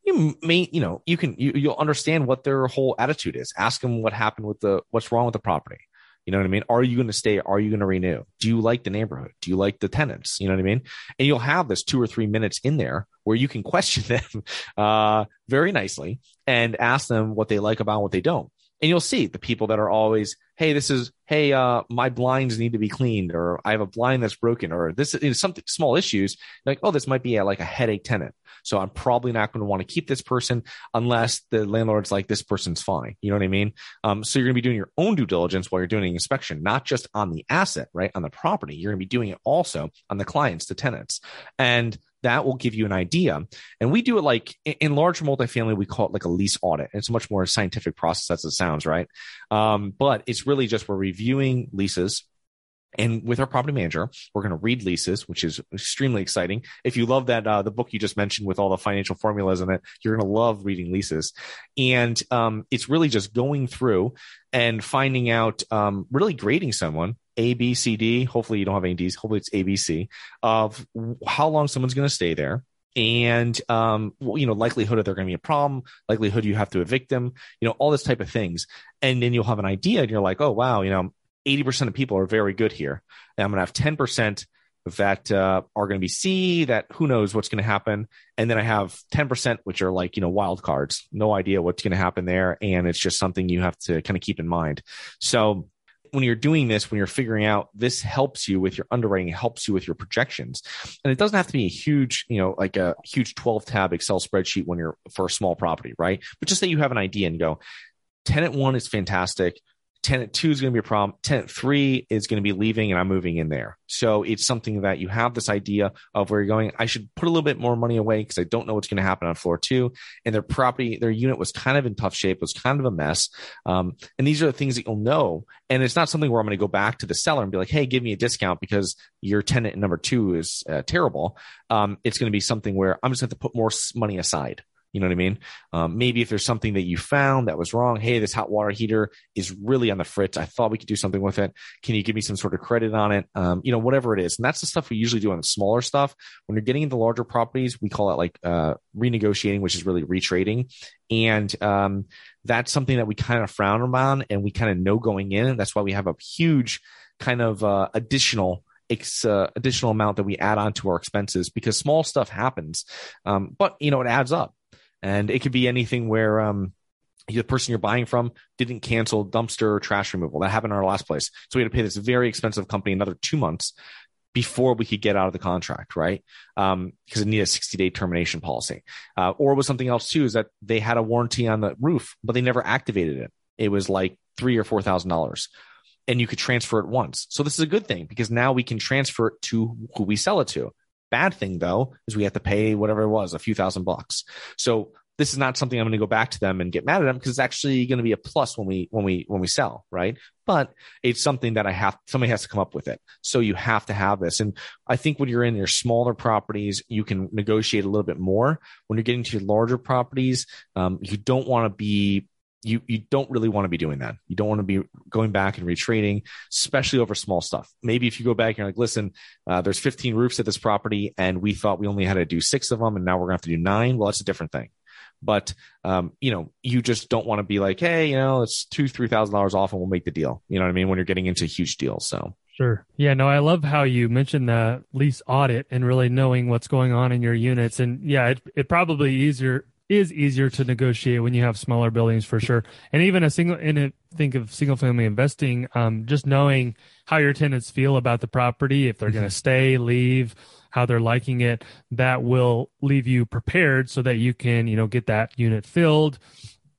you may, you know, you can, you, you'll understand what their whole attitude is. Ask them what happened with the, what's wrong with the property you know what I mean? Are you going to stay? Are you going to renew? Do you like the neighborhood? Do you like the tenants? You know what I mean? And you'll have this two or three minutes in there where you can question them uh, very nicely and ask them what they like about what they don't. And you'll see the people that are always, hey, this is, hey, uh, my blinds need to be cleaned, or I have a blind that's broken, or this is something small issues. Like, oh, this might be a, like a headache tenant. So I'm probably not going to want to keep this person unless the landlord's like, this person's fine. You know what I mean? Um, so you're going to be doing your own due diligence while you're doing an inspection, not just on the asset, right? On the property. You're going to be doing it also on the clients, the tenants. And that will give you an idea. And we do it like in large multifamily, we call it like a lease audit. It's a much more scientific process as it sounds, right? Um, but it's really just we're reviewing leases and with our property manager, we're going to read leases, which is extremely exciting. If you love that, uh, the book you just mentioned with all the financial formulas in it, you're going to love reading leases. And um, it's really just going through and finding out, um, really grading someone a, B, C, D. Hopefully you don't have any D's. Hopefully it's A, B, C of how long someone's going to stay there and um, you know likelihood of they're going to be a problem likelihood you have to evict them you know all this type of things and then you'll have an idea and you're like oh wow you know 80% of people are very good here. And I'm going to have 10% that uh, are going to be C, that who knows what's going to happen. And then I have 10%, which are like, you know, wild cards, no idea what's going to happen there. And it's just something you have to kind of keep in mind. So when you're doing this, when you're figuring out this helps you with your underwriting, helps you with your projections. And it doesn't have to be a huge, you know, like a huge 12 tab Excel spreadsheet when you're for a small property, right? But just that you have an idea and go, tenant one is fantastic tenant two is going to be a problem. Tenant three is going to be leaving and I'm moving in there. So it's something that you have this idea of where you're going. I should put a little bit more money away because I don't know what's going to happen on floor two. And their property, their unit was kind of in tough shape, was kind of a mess. Um, and these are the things that you'll know. And it's not something where I'm going to go back to the seller and be like, hey, give me a discount because your tenant number two is uh, terrible. Um, it's going to be something where I'm just going to put more money aside. You know what I mean? Um, maybe if there's something that you found that was wrong, hey, this hot water heater is really on the fritz. I thought we could do something with it. Can you give me some sort of credit on it? Um, you know, whatever it is. And that's the stuff we usually do on the smaller stuff. When you're getting into larger properties, we call it like uh, renegotiating, which is really retrading. And um, that's something that we kind of frown upon and we kind of know going in. That's why we have a huge kind of uh, additional ex, uh, additional amount that we add on to our expenses because small stuff happens. Um, but you know, it adds up and it could be anything where, um, the person you're buying from didn't cancel dumpster or trash removal. That happened in our last place. So we had to pay this very expensive company another two months before we could get out of the contract, right? Um, because it needed a 60 day termination policy. Uh, or was something else too, is that they had a warranty on the roof, but they never activated it. It was like three or four thousand dollars and you could transfer it once. So this is a good thing because now we can transfer it to who we sell it to. Bad thing though is we have to pay whatever it was, a few thousand bucks. So this is not something I'm going to go back to them and get mad at them because it's actually going to be a plus when we when we when we sell, right? But it's something that I have somebody has to come up with it. So you have to have this. And I think when you're in your smaller properties, you can negotiate a little bit more. When you're getting to your larger properties, um, you don't want to be you you don't really want to be doing that. You don't want to be going back and retrading, especially over small stuff. Maybe if you go back and you're like, listen, uh, there's 15 roofs at this property, and we thought we only had to do six of them, and now we're gonna have to do nine. Well, that's a different thing. But um, you know, you just don't want to be like, hey, you know, it's two, three thousand dollars off, and we'll make the deal. You know what I mean? When you're getting into huge deals, so. Sure. Yeah. No, I love how you mentioned the lease audit and really knowing what's going on in your units. And yeah, it, it probably easier is easier to negotiate when you have smaller buildings for sure. And even a single, in a think of single family investing, um, just knowing how your tenants feel about the property, if they're going to mm-hmm. stay, leave, how they're liking it, that will leave you prepared so that you can, you know, get that unit filled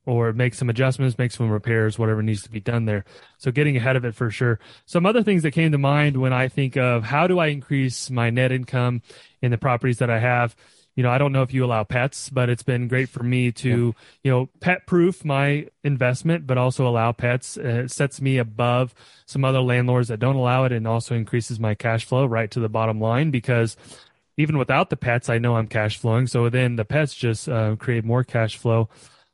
or make some adjustments, make some repairs, whatever needs to be done there. So getting ahead of it for sure. Some other things that came to mind when I think of how do I increase my net income in the properties that I have you know, I don't know if you allow pets, but it's been great for me to, yeah. you know, pet proof my investment, but also allow pets. Uh, it sets me above some other landlords that don't allow it and also increases my cash flow right to the bottom line because even without the pets, I know I'm cash flowing. So then the pets just uh, create more cash flow.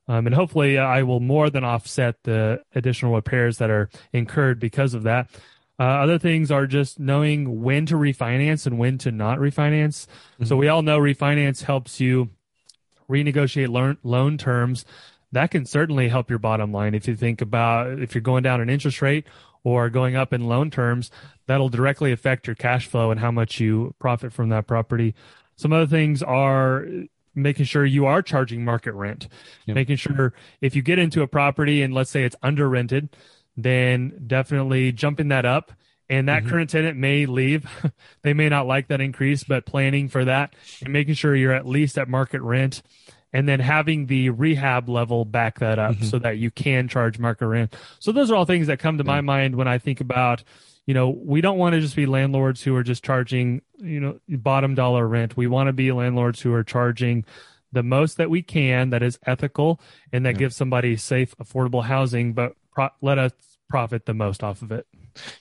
Um, and hopefully I will more than offset the additional repairs that are incurred because of that. Uh, other things are just knowing when to refinance and when to not refinance. Mm-hmm. So we all know refinance helps you renegotiate loan, loan terms. That can certainly help your bottom line. If you think about if you're going down an interest rate or going up in loan terms, that'll directly affect your cash flow and how much you profit from that property. Some other things are making sure you are charging market rent, yep. making sure if you get into a property and let's say it's under rented, then definitely jumping that up. And that mm-hmm. current tenant may leave. they may not like that increase, but planning for that and making sure you're at least at market rent and then having the rehab level back that up mm-hmm. so that you can charge market rent. So those are all things that come to my mind when I think about, you know, we don't want to just be landlords who are just charging, you know, bottom dollar rent. We want to be landlords who are charging the most that we can that is ethical and that yeah. gives somebody safe, affordable housing, but pro- let us profit the most off of it.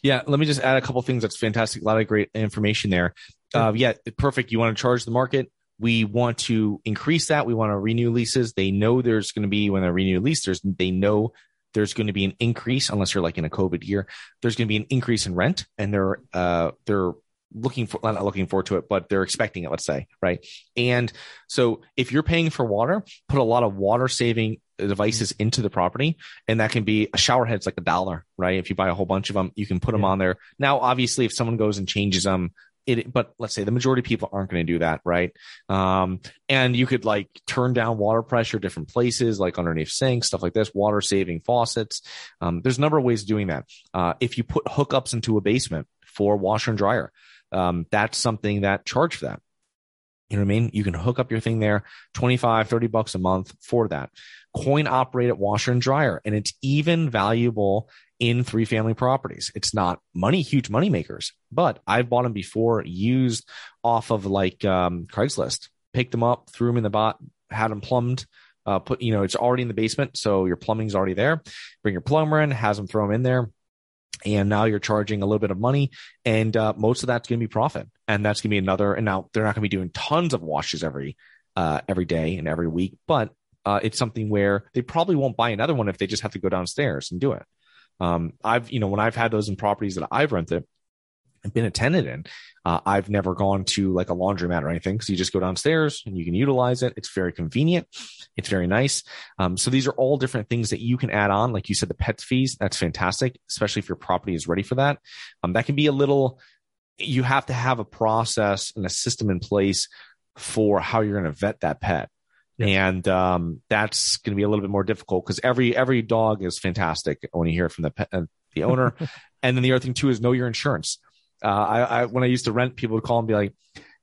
Yeah, let me just add a couple things. That's fantastic. A lot of great information there. Uh, yeah, perfect. You want to charge the market. We want to increase that. We want to renew leases. They know there's going to be when they renew lease. There's they know there's going to be an increase unless you're like in a COVID year. There's going to be an increase in rent, and they're uh, they're looking for not looking forward to it, but they're expecting it. Let's say right. And so if you're paying for water, put a lot of water saving devices into the property and that can be a shower head's like a dollar right? If you buy a whole bunch of them you can put them yeah. on there. Now obviously if someone goes and changes them it but let's say the majority of people aren't going to do that right? Um and you could like turn down water pressure different places like underneath sinks stuff like this water saving faucets. Um, there's a number of ways of doing that. Uh, if you put hookups into a basement for washer and dryer um, that's something that charge for that. You know what I mean? You can hook up your thing there, 25, 30 bucks a month for that. Coin operated washer and dryer. And it's even valuable in three family properties. It's not money, huge money makers, but I've bought them before used off of like um, Craigslist, picked them up, threw them in the bot, had them plumbed. Uh, put, you know, it's already in the basement. So your plumbing's already there. Bring your plumber in, has them throw them in there and now you're charging a little bit of money and uh, most of that's going to be profit and that's going to be another and now they're not going to be doing tons of washes every uh, every day and every week but uh, it's something where they probably won't buy another one if they just have to go downstairs and do it um, i've you know when i've had those in properties that i've rented and been a tenant in uh, I've never gone to like a laundromat or anything because you just go downstairs and you can utilize it. It's very convenient. It's very nice. Um, so these are all different things that you can add on. Like you said, the pet fees, that's fantastic, especially if your property is ready for that. Um, that can be a little, you have to have a process and a system in place for how you're going to vet that pet. And um, that's going to be a little bit more difficult because every every dog is fantastic when you hear from the pet, uh, the owner. and then the other thing too is know your insurance. Uh, I, I when I used to rent, people would call and be like,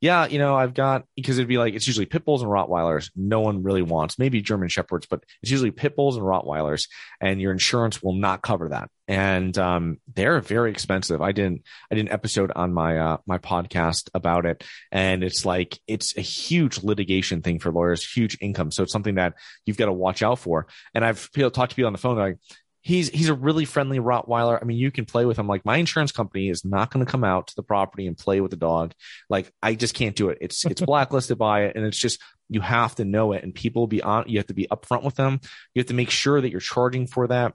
yeah, you know, I've got because it'd be like it's usually pit bulls and Rottweilers. No one really wants maybe German shepherds, but it's usually pit bulls and Rottweilers, and your insurance will not cover that. And um, they're very expensive. I didn't I did an episode on my uh, my podcast about it, and it's like it's a huge litigation thing for lawyers, huge income. So it's something that you've got to watch out for. And I've talked to people on the phone like, he's he's a really friendly Rottweiler. I mean, you can play with him. Like my insurance company is not going to come out to the property and play with the dog. Like I just can't do it. It's it's blacklisted by it, and it's just you have to know it. And people be on. You have to be upfront with them. You have to make sure that you're charging for that.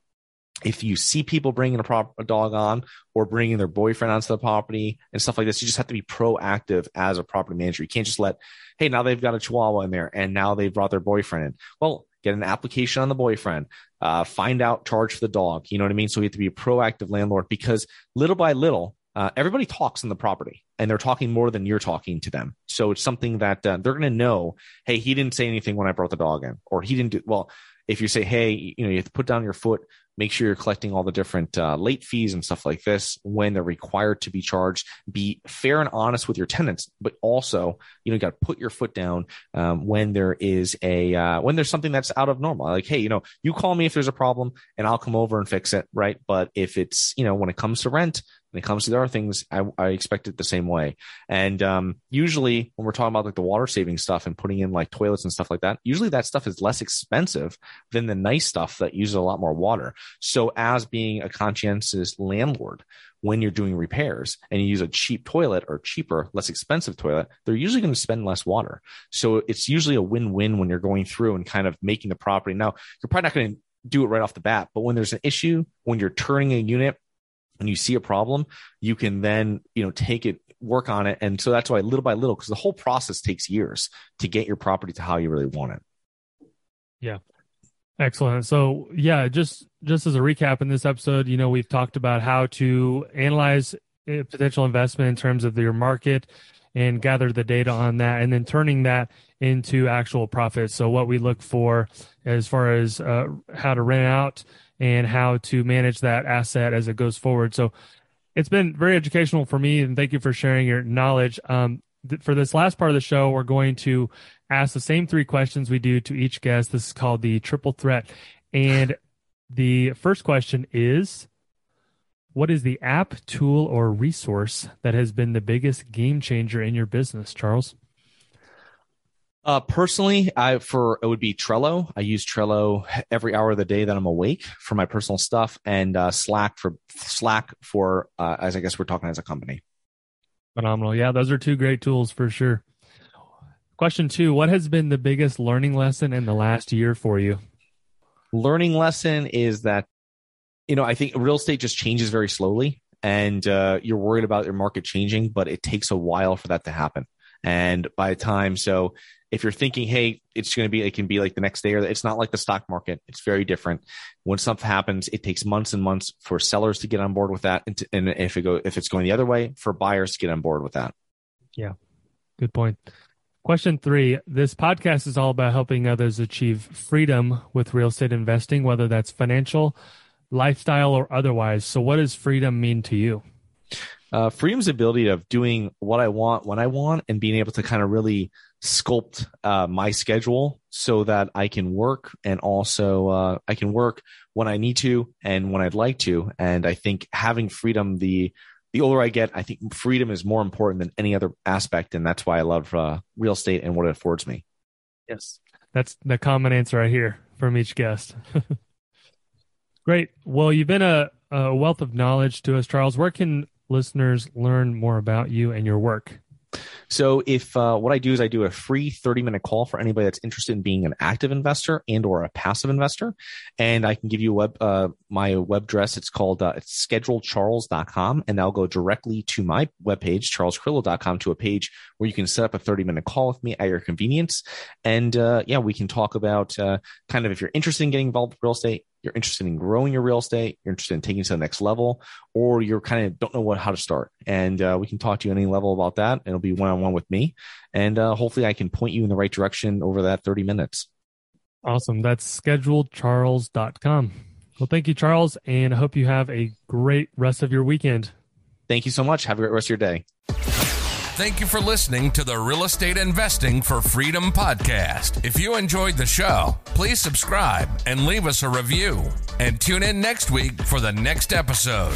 If you see people bringing a, prop, a dog on or bringing their boyfriend onto the property and stuff like this, you just have to be proactive as a property manager. You can't just let, hey, now they've got a Chihuahua in there and now they've brought their boyfriend in. Well, get an application on the boyfriend, uh, find out, charge for the dog. You know what I mean? So we have to be a proactive landlord because little by little, uh, everybody talks in the property and they're talking more than you're talking to them. So it's something that uh, they're going to know. Hey, he didn't say anything when I brought the dog in, or he didn't do well. If you say, hey, you know, you have to put down your foot, make sure you're collecting all the different uh, late fees and stuff like this when they're required to be charged. Be fair and honest with your tenants but also you know you got to put your foot down um, when there is a uh, when there's something that's out of normal. Like hey you know you call me if there's a problem and i'll come over and fix it right? But if it's you know when it comes to rent when it comes to the other things, I, I expect it the same way. And um, usually, when we're talking about like the water saving stuff and putting in like toilets and stuff like that, usually that stuff is less expensive than the nice stuff that uses a lot more water. So, as being a conscientious landlord, when you're doing repairs and you use a cheap toilet or cheaper, less expensive toilet, they're usually going to spend less water. So it's usually a win-win when you're going through and kind of making the property. Now, you're probably not going to do it right off the bat, but when there's an issue, when you're turning a unit and you see a problem, you can then, you know, take it, work on it. And so that's why little by little, because the whole process takes years to get your property to how you really want it. Yeah. Excellent. So yeah, just just as a recap in this episode, you know, we've talked about how to analyze a potential investment in terms of your market and gather the data on that and then turning that into actual profits. So what we look for as far as uh, how to rent out and how to manage that asset as it goes forward. So it's been very educational for me, and thank you for sharing your knowledge. Um, th- for this last part of the show, we're going to ask the same three questions we do to each guest. This is called the triple threat. And the first question is What is the app, tool, or resource that has been the biggest game changer in your business, Charles? Uh, personally, I for it would be Trello. I use Trello every hour of the day that I'm awake for my personal stuff, and uh, Slack for Slack for uh, as I guess we're talking as a company. Phenomenal. Yeah, those are two great tools for sure. Question two: What has been the biggest learning lesson in the last year for you? Learning lesson is that you know I think real estate just changes very slowly, and uh, you're worried about your market changing, but it takes a while for that to happen. And by the time, so if you're thinking, hey, it's going to be, it can be like the next day, or it's not like the stock market. It's very different. When something happens, it takes months and months for sellers to get on board with that, and, to, and if it go, if it's going the other way, for buyers to get on board with that. Yeah, good point. Question three: This podcast is all about helping others achieve freedom with real estate investing, whether that's financial, lifestyle, or otherwise. So, what does freedom mean to you? Uh, freedom's ability of doing what I want when I want and being able to kind of really sculpt uh, my schedule so that I can work and also uh, I can work when I need to and when I'd like to. And I think having freedom, the the older I get, I think freedom is more important than any other aspect, and that's why I love uh, real estate and what it affords me. Yes, that's the common answer I hear from each guest. Great. Well, you've been a, a wealth of knowledge to us, Charles. Where can listeners learn more about you and your work? So if uh, what I do is I do a free 30 minute call for anybody that's interested in being an active investor and or a passive investor. And I can give you web, uh, my web address. It's called, uh, schedulecharles.com and that'll go directly to my webpage, charlescarillo.com to a page where you can set up a 30 minute call with me at your convenience. And, uh, yeah, we can talk about, uh, kind of if you're interested in getting involved with real estate, you're interested in growing your real estate, you're interested in taking it to the next level, or you're kind of don't know what how to start. And uh, we can talk to you any level about that. It'll be one on one with me, and uh, hopefully I can point you in the right direction over that 30 minutes. Awesome. That's scheduledcharles.com. Well, thank you, Charles, and I hope you have a great rest of your weekend. Thank you so much. Have a great rest of your day. Thank you for listening to the Real Estate Investing for Freedom podcast. If you enjoyed the show, please subscribe and leave us a review. And tune in next week for the next episode.